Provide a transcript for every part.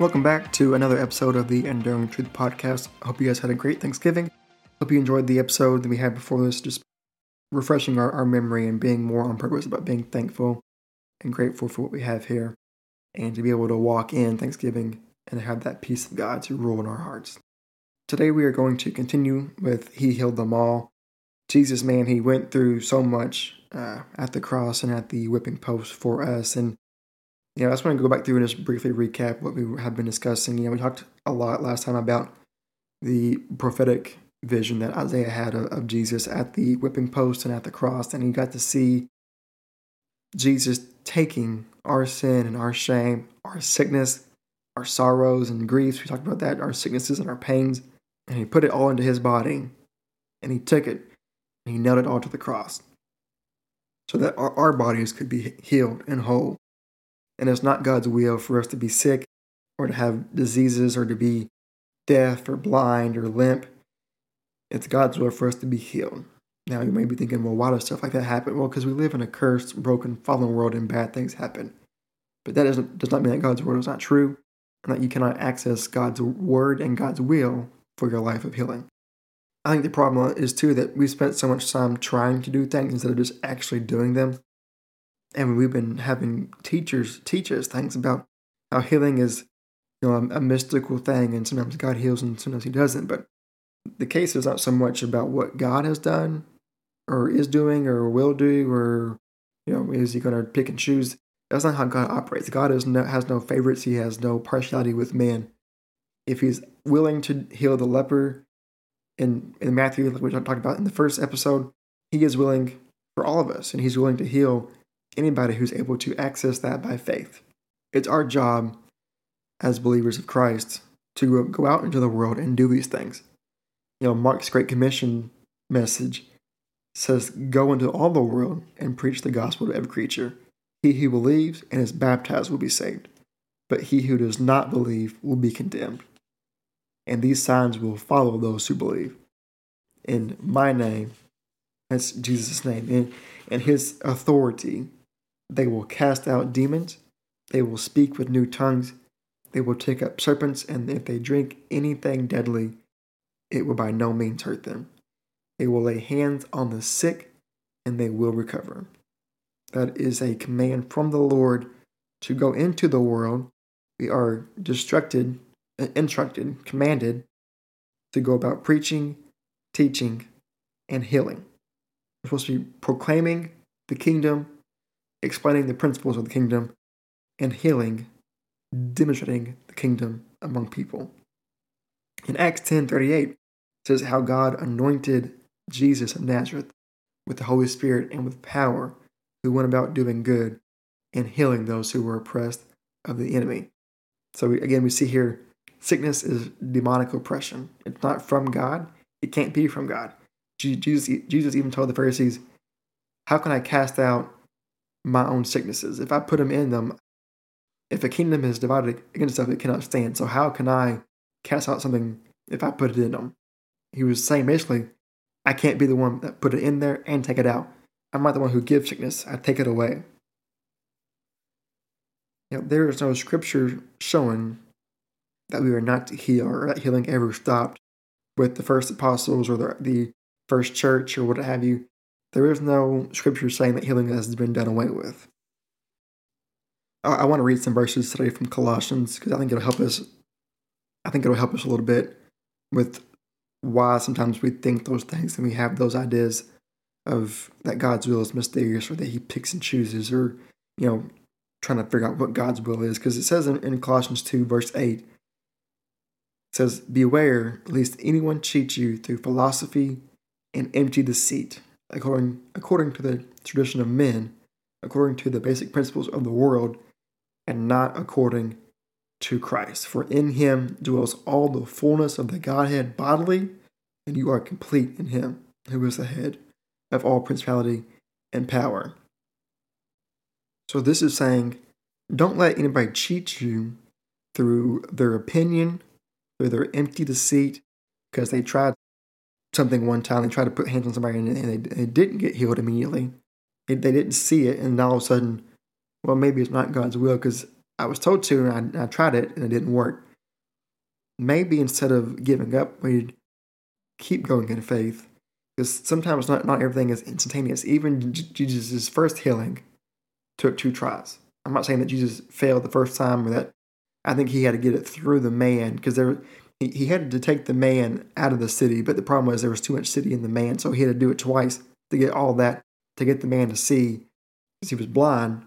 Welcome back to another episode of the Enduring Truth Podcast. Hope you guys had a great Thanksgiving. Hope you enjoyed the episode that we had before this, just refreshing our, our memory and being more on purpose about being thankful and grateful for what we have here and to be able to walk in Thanksgiving and have that peace of God to rule in our hearts. Today we are going to continue with He Healed Them All. Jesus, man, He went through so much uh, at the cross and at the whipping post for us. And, you know, I just want to go back through and just briefly recap what we have been discussing. You know, we talked a lot last time about the prophetic vision that Isaiah had of, of Jesus at the whipping post and at the cross. And he got to see Jesus taking our sin and our shame, our sickness, our sorrows and griefs. We talked about that, our sicknesses and our pains. And he put it all into his body. And he took it and he nailed it all to the cross so that our, our bodies could be healed and whole. And it's not God's will for us to be sick or to have diseases or to be deaf or blind or limp. It's God's will for us to be healed. Now you may be thinking, well, why does stuff like that happen? Well, because we live in a cursed, broken, fallen world and bad things happen. But that doesn't, does not mean that God's word is not true and that you cannot access God's word and God's will for your life of healing. I think the problem is too that we spent so much time trying to do things instead of just actually doing them. And we've been having teachers teach us things about how healing is, you know, a, a mystical thing, and sometimes God heals and sometimes He doesn't. But the case is not so much about what God has done, or is doing, or will do, or you know, is He going to pick and choose? That's not how God operates. God is no, has no favorites. He has no partiality with man. If He's willing to heal the leper in, in Matthew, like we talked about in the first episode, he is willing for all of us, and he's willing to heal anybody who's able to access that by faith. It's our job as believers of Christ to go out into the world and do these things. You know, Mark's Great Commission message says, Go into all the world and preach the gospel to every creature. He who believes and is baptized will be saved, but he who does not believe will be condemned and these signs will follow those who believe. In my name, that's Jesus' name, and, in his authority, they will cast out demons, they will speak with new tongues, they will take up serpents, and if they drink anything deadly, it will by no means hurt them. They will lay hands on the sick, and they will recover. That is a command from the Lord to go into the world. We are instructed uh, instructed, commanded to go about preaching, teaching, and healing. We're supposed to be proclaiming the kingdom, explaining the principles of the kingdom, and healing, demonstrating the kingdom among people. In Acts 10:38 says how God anointed Jesus of Nazareth with the Holy Spirit and with power, who went about doing good and healing those who were oppressed of the enemy. So we, again, we see here Sickness is demonic oppression. It's not from God. It can't be from God. Jesus, Jesus even told the Pharisees, How can I cast out my own sicknesses? If I put them in them, if a kingdom is divided against itself, it cannot stand. So how can I cast out something if I put it in them? He was saying basically, I can't be the one that put it in there and take it out. I'm not the one who gives sickness. I take it away. You know, there is no scripture showing that we were not to heal or that healing ever stopped with the first apostles or the, the first church or what have you. There is no scripture saying that healing has been done away with. I, I want to read some verses today from Colossians because I think it'll help us. I think it'll help us a little bit with why sometimes we think those things and we have those ideas of that God's will is mysterious or that He picks and chooses or you know trying to figure out what God's will is because it says in, in Colossians two verse eight says, Beware lest anyone cheat you through philosophy and empty deceit, according, according to the tradition of men, according to the basic principles of the world, and not according to Christ. For in him dwells all the fullness of the Godhead bodily, and you are complete in him, who is the head of all principality and power. So this is saying, don't let anybody cheat you through their opinion or their empty deceit because they tried something one time. They tried to put hands on somebody and, they, they, didn't get healed immediately. They, they didn't see it, and all of a sudden, well, maybe it's not God's will because I was told to, and I, I tried it, and it didn't work. Maybe instead of giving up, we'd keep going in faith, because sometimes not, not everything is instantaneous. Even Jesus' first healing took two tries. I'm not saying that Jesus failed the first time or that I think he had to get it through the man because there he, had to take the man out of the city, but the problem was there was too much city in the man, so he had to do it twice to get all that to get the man to see because he was blind.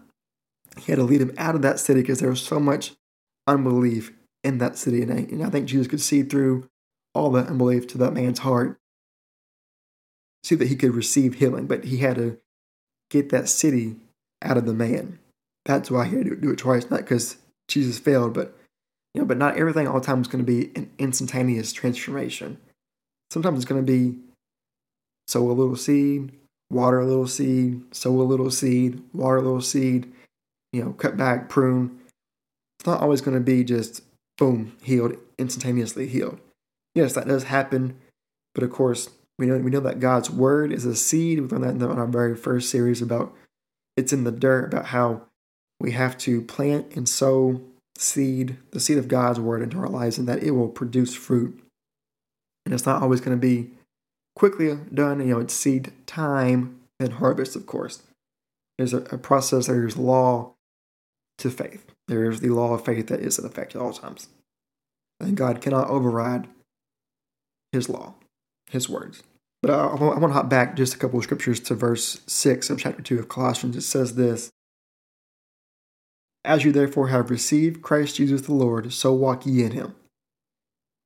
He had to lead him out of that city because there was so much unbelief in that city, and I, and I think Jesus could see through all the unbelief to that man's heart, see that he could receive healing, but he had to get that city out of the man. That's why he had to do it twice, not because Jesus failed, but you know, but not everything all the time is going to be an instantaneous transformation. Sometimes it's going to be sow a little seed, water a little seed, sow a little seed, water a little seed, you know, cut back, prune. It's not always going to be just boom, healed, instantaneously healed. Yes, that does happen, but of course, we know we know that God's word is a seed. We learned that in our very first series about it's in the dirt, about how we have to plant and sow seed, the seed of God's word into our lives, and that it will produce fruit. And it's not always going to be quickly done. You know, it's seed time and harvest, of course. There's a, a process, there's law to faith. There is the law of faith that is in effect at all times. And God cannot override his law, his words. But I, I want to hop back just a couple of scriptures to verse 6 of chapter 2 of Colossians. It says this as you therefore have received Christ Jesus the Lord, so walk ye in him,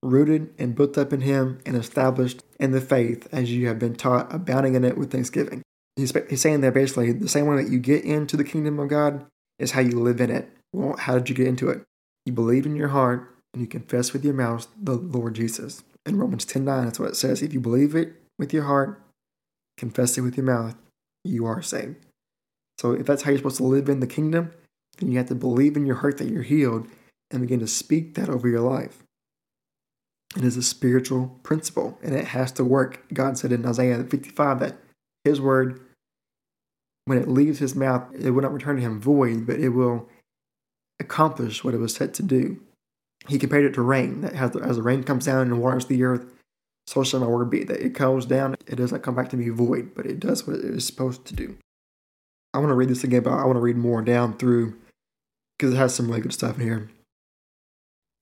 rooted and built up in him and established in the faith as you have been taught, abounding in it with thanksgiving. He's, he's saying that basically the same way that you get into the kingdom of God is how you live in it. Well, how did you get into it? You believe in your heart and you confess with your mouth the Lord Jesus. In Romans 10 9, that's what it says. If you believe it with your heart, confess it with your mouth, you are saved. So if that's how you're supposed to live in the kingdom, then you have to believe in your heart that you're healed and begin to speak that over your life. It is a spiritual principle and it has to work. God said in Isaiah 55 that his word, when it leaves his mouth, it will not return to him void, but it will accomplish what it was set to do. He compared it to rain, that as the, as the rain comes down and waters the earth, so shall my word be. That it comes down, it doesn't come back to me void, but it does what it is supposed to do. I want to read this again, but I want to read more down through because it has some really good stuff in here.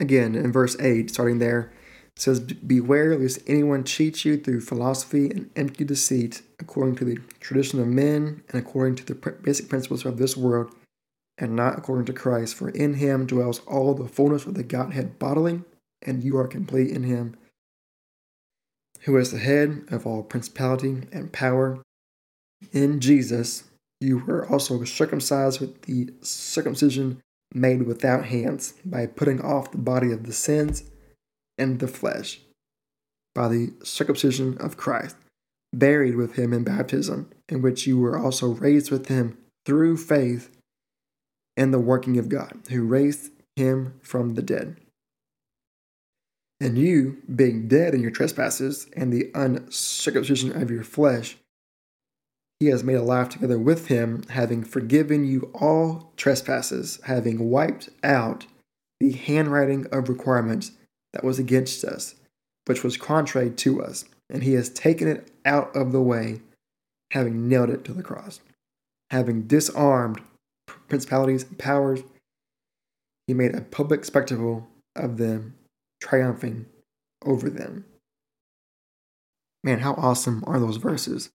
Again, in verse 8, starting there, it says, Beware lest anyone cheat you through philosophy and empty deceit, according to the tradition of men and according to the basic principles of this world, and not according to Christ. For in him dwells all the fullness of the Godhead bodily, and you are complete in him, who is the head of all principality and power. In Jesus, you were also circumcised with the circumcision made without hands, by putting off the body of the sins and the flesh, by the circumcision of Christ, buried with him in baptism, in which you were also raised with him through faith in the working of God, who raised him from the dead. And you, being dead in your trespasses and the uncircumcision of your flesh, he has made a alive together with him, having forgiven you all trespasses, having wiped out the handwriting of requirements that was against us, which was contrary to us, and he has taken it out of the way, having nailed it to the cross. Having disarmed principalities and powers, he made a public spectacle of them, triumphing over them. Man, how awesome are those verses?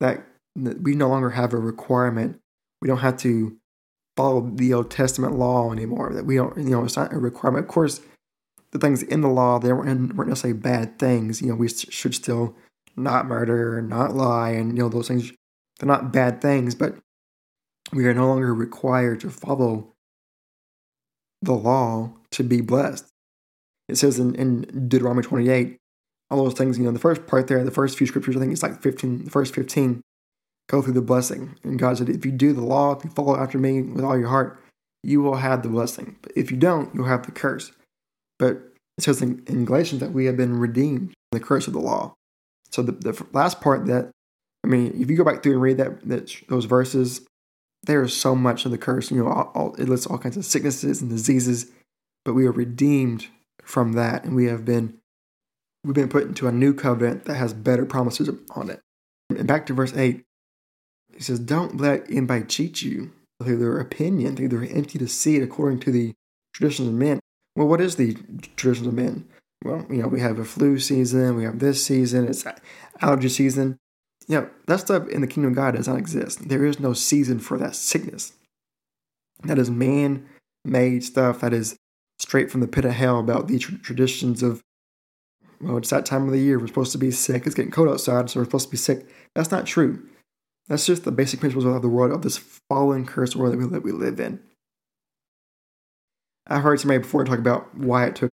That we no longer have a requirement. We don't have to follow the Old Testament law anymore. That we don't, you know, it's not a requirement. Of course, the things in the law they weren't, weren't necessarily bad things. You know, we should still not murder, not lie, and you know those things. They're not bad things, but we are no longer required to follow the law to be blessed. It says in, in Deuteronomy 28, all those things, you know, the first part there, the first few scriptures, I think it's like 15, the first 15, go through the blessing. And God said, if you do the law, if you follow after me with all your heart, you will have the blessing. But if you don't, you'll have the curse. But it says in, in Galatians that we have been redeemed from the curse of the law. So the, the last part that, I mean, if you go back through and read that, that those verses, there is so much of the curse. You know, all, all, it lists all kinds of sicknesses and diseases, but we are redeemed from that, and we have been we've been put into a new covenant that has better promises on it. And back to verse eight, he says, "Don't let anybody cheat you through their opinion, through their empty deceit, according to the traditions of men." Well, what is the traditions of men? Well, you know, we have a flu season, we have this season, it's allergy season. You know, that stuff in the kingdom of God does not exist. There is no season for that sickness. That is man made stuff that is straight from the pit of hell about the traditions of, well, it's that time of the year. We're supposed to be sick. It's getting cold outside, so we're supposed to be sick. That's not true. That's just the basic principles of the world, of this fallen, cursed world that we, that we live in. I heard somebody before talk about why it took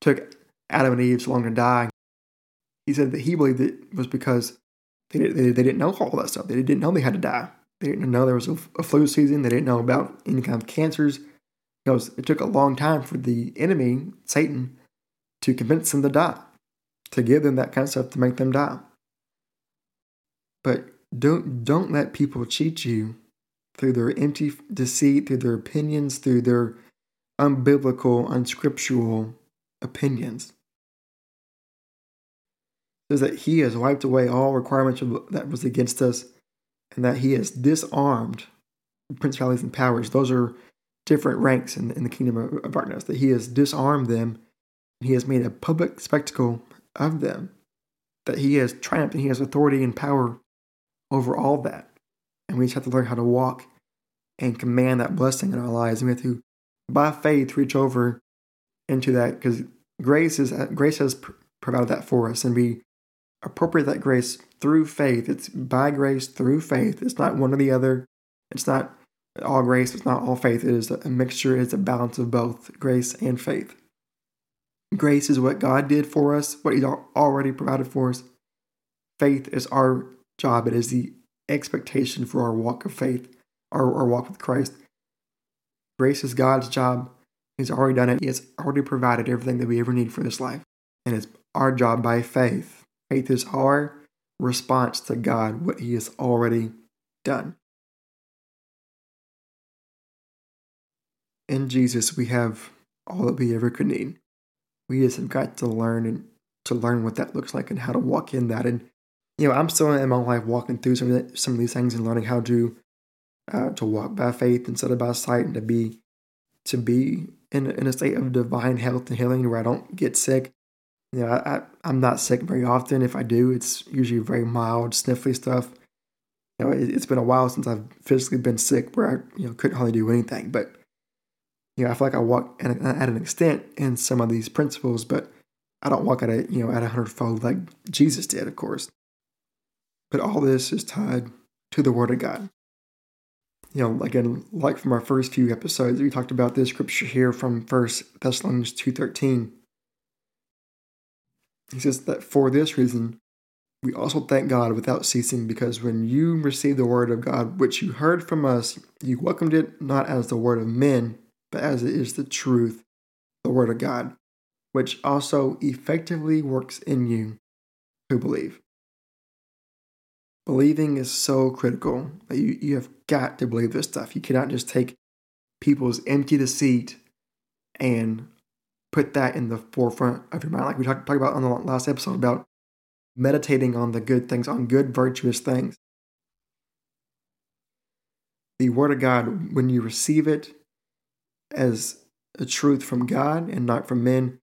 took Adam and Eve so long to die. He said that he believed it was because they, they, they didn't know all that stuff. They didn't know they had to die. They didn't know there was a, a flu season. They didn't know about any kind of cancers. Because it took a long time for the enemy, Satan, to convince them to die, to give them that kind of stuff to make them die. But don't don't let people cheat you through their empty deceit, through their opinions, through their unbiblical, unscriptural opinions. It says that he has wiped away all requirements that was against us, and that he has disarmed principalities and powers. Those are different ranks in, in the kingdom of, darkness. That he has disarmed them, and he has made a public spectacle of them. That he has triumphed, and he has authority and power over all that. And we just have to learn how to walk and command that blessing in our lives. And we have to by faith reach over into that because grace is grace has provided that for us. And we appropriate that grace through faith. It's by grace through faith. It's not one or the other. It's not all grace. It's not all faith. It is a mixture. It's a balance of both grace and faith. Grace is what god did for us what he's already provided for us. Faith is our job it is the expectation for our walk of faith our, our walk with christ Grace is God's job. He's already done it. He has already provided everything that we ever need for this life. And it's our job by faith. Faith is our response to God, what He has already done. In Jesus, we have all that we ever could need. We just have got to learn and to learn what that looks like and how to walk in that. And you know, I'm still in my life walking through some of, the, some of these things and learning how to uh, to walk by faith instead of by sight, and to be to be in in a state of divine health and healing where I don't get sick. You know, I, I am not sick very often. If I do, it's usually very mild, sniffly stuff. You know, it, has been a while since I've physically been sick where I you know couldn't hardly do anything. But you know, I feel like I walk at, at an extent in some of these principles, but I don't walk at a you know at a hundredfold like Jesus did, of course. But all this is tied to the Word of God you know, again, like from our first few episodes, we talked about this scripture here from First Thessalonians two thirteen. He says that for this reason, we also thank God without ceasing, because when you received the word of God, which you heard from us, you welcomed it not as the word of men, but as it is the truth, the word of God, which also effectively works in you who believe. Believing is so critical you, you have got to believe this stuff. You cannot just take people's empty deceit and put that in the forefront of your mind. Like we talked, talked about on the last episode about meditating on the good things, on good, virtuous things. The Word of God, when you receive it as a truth from God and not from men,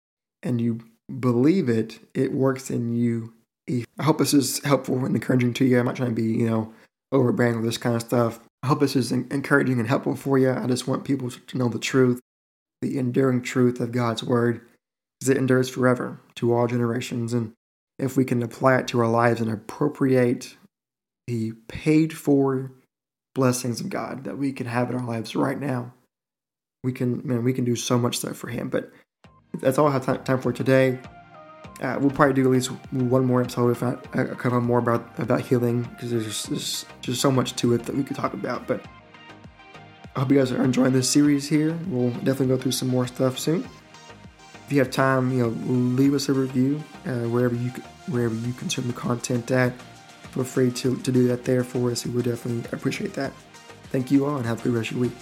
and you believe it, it works in you I hope this is helpful and encouraging to you. I'm not trying to be, you know, overbearing with this kind of stuff. I hope this is encouraging and helpful for you. I just want people to know the truth, the enduring truth of God's word, because it endures forever to all generations. And if we can apply it to our lives and appropriate the paid for blessings of God that we can have in our lives right now, we can, man, we can do so much stuff for Him. But that's all I have time for today. Uh, we'll probably do at least one more episode, if not a couple more about about healing, because there's just, there's just so much to it that we could talk about. But I hope you guys are enjoying this series here. We'll definitely go through some more stuff soon. If you have time, you know, leave us a review uh, wherever you wherever you consume the content at. Feel free to, to do that there for us. We would definitely appreciate that. Thank you all and have a good rest of your week.